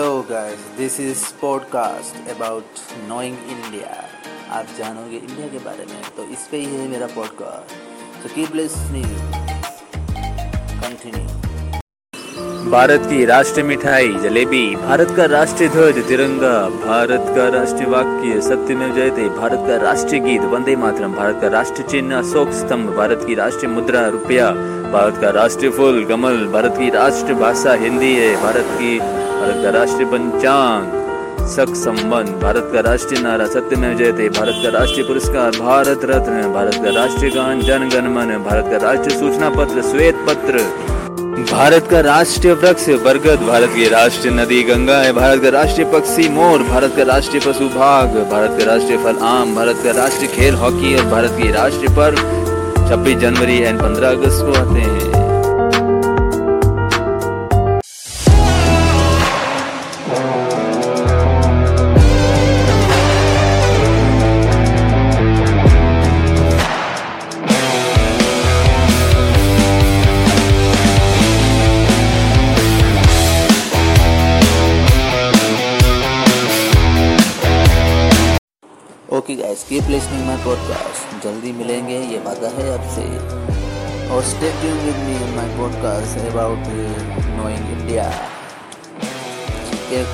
Hello guys this is podcast about knowing India आप जानोगे India के बारे में तो इस पे ही है मेरा पॉडकास्ट तो कीप लिसनिंग कंटिन्यू भारत की राष्ट्रीय मिठाई जलेबी भारत का राष्ट्रीय ध्वज तिरंगा भारत का राष्ट्रीय वाक्य सत्य में जयते भारत का राष्ट्रीय गीत वंदे मातरम भारत का राष्ट्रीय चिन्ह अशोक स्तंभ भारत की राष्ट्रीय मुद्रा रुपया भारत का राष्ट्रीय फूल कमल भारत की राष्ट्रीय भाषा हिंदी है भारत की भारत का राष्ट्रीय पंचांग सख संबंध भारत का राष्ट्रीय नारा सत्य में जयते भारत का राष्ट्रीय पुरस्कार भारत रत्न भारत का राष्ट्रीय गान जन गण मन भारत का राष्ट्रीय सूचना पत्र श्वेत पत्र भारत का राष्ट्रीय वृक्ष बरगद। भारत की राष्ट्रीय नदी गंगा है। भारत का राष्ट्रीय पक्षी मोर। भारत का राष्ट्रीय पशु भाग भारत का राष्ट्रीय फल आम। भारत का राष्ट्रीय खेल हॉकी और भारत की राष्ट्रीय पर्व छब्बीस जनवरी एंड पंद्रह अगस्त को आते हैं। Okay guys keep listening my podcast जल्दी मिलेंगे, ये वादा है आपसे। और stay tune with me my podcast about knowing India care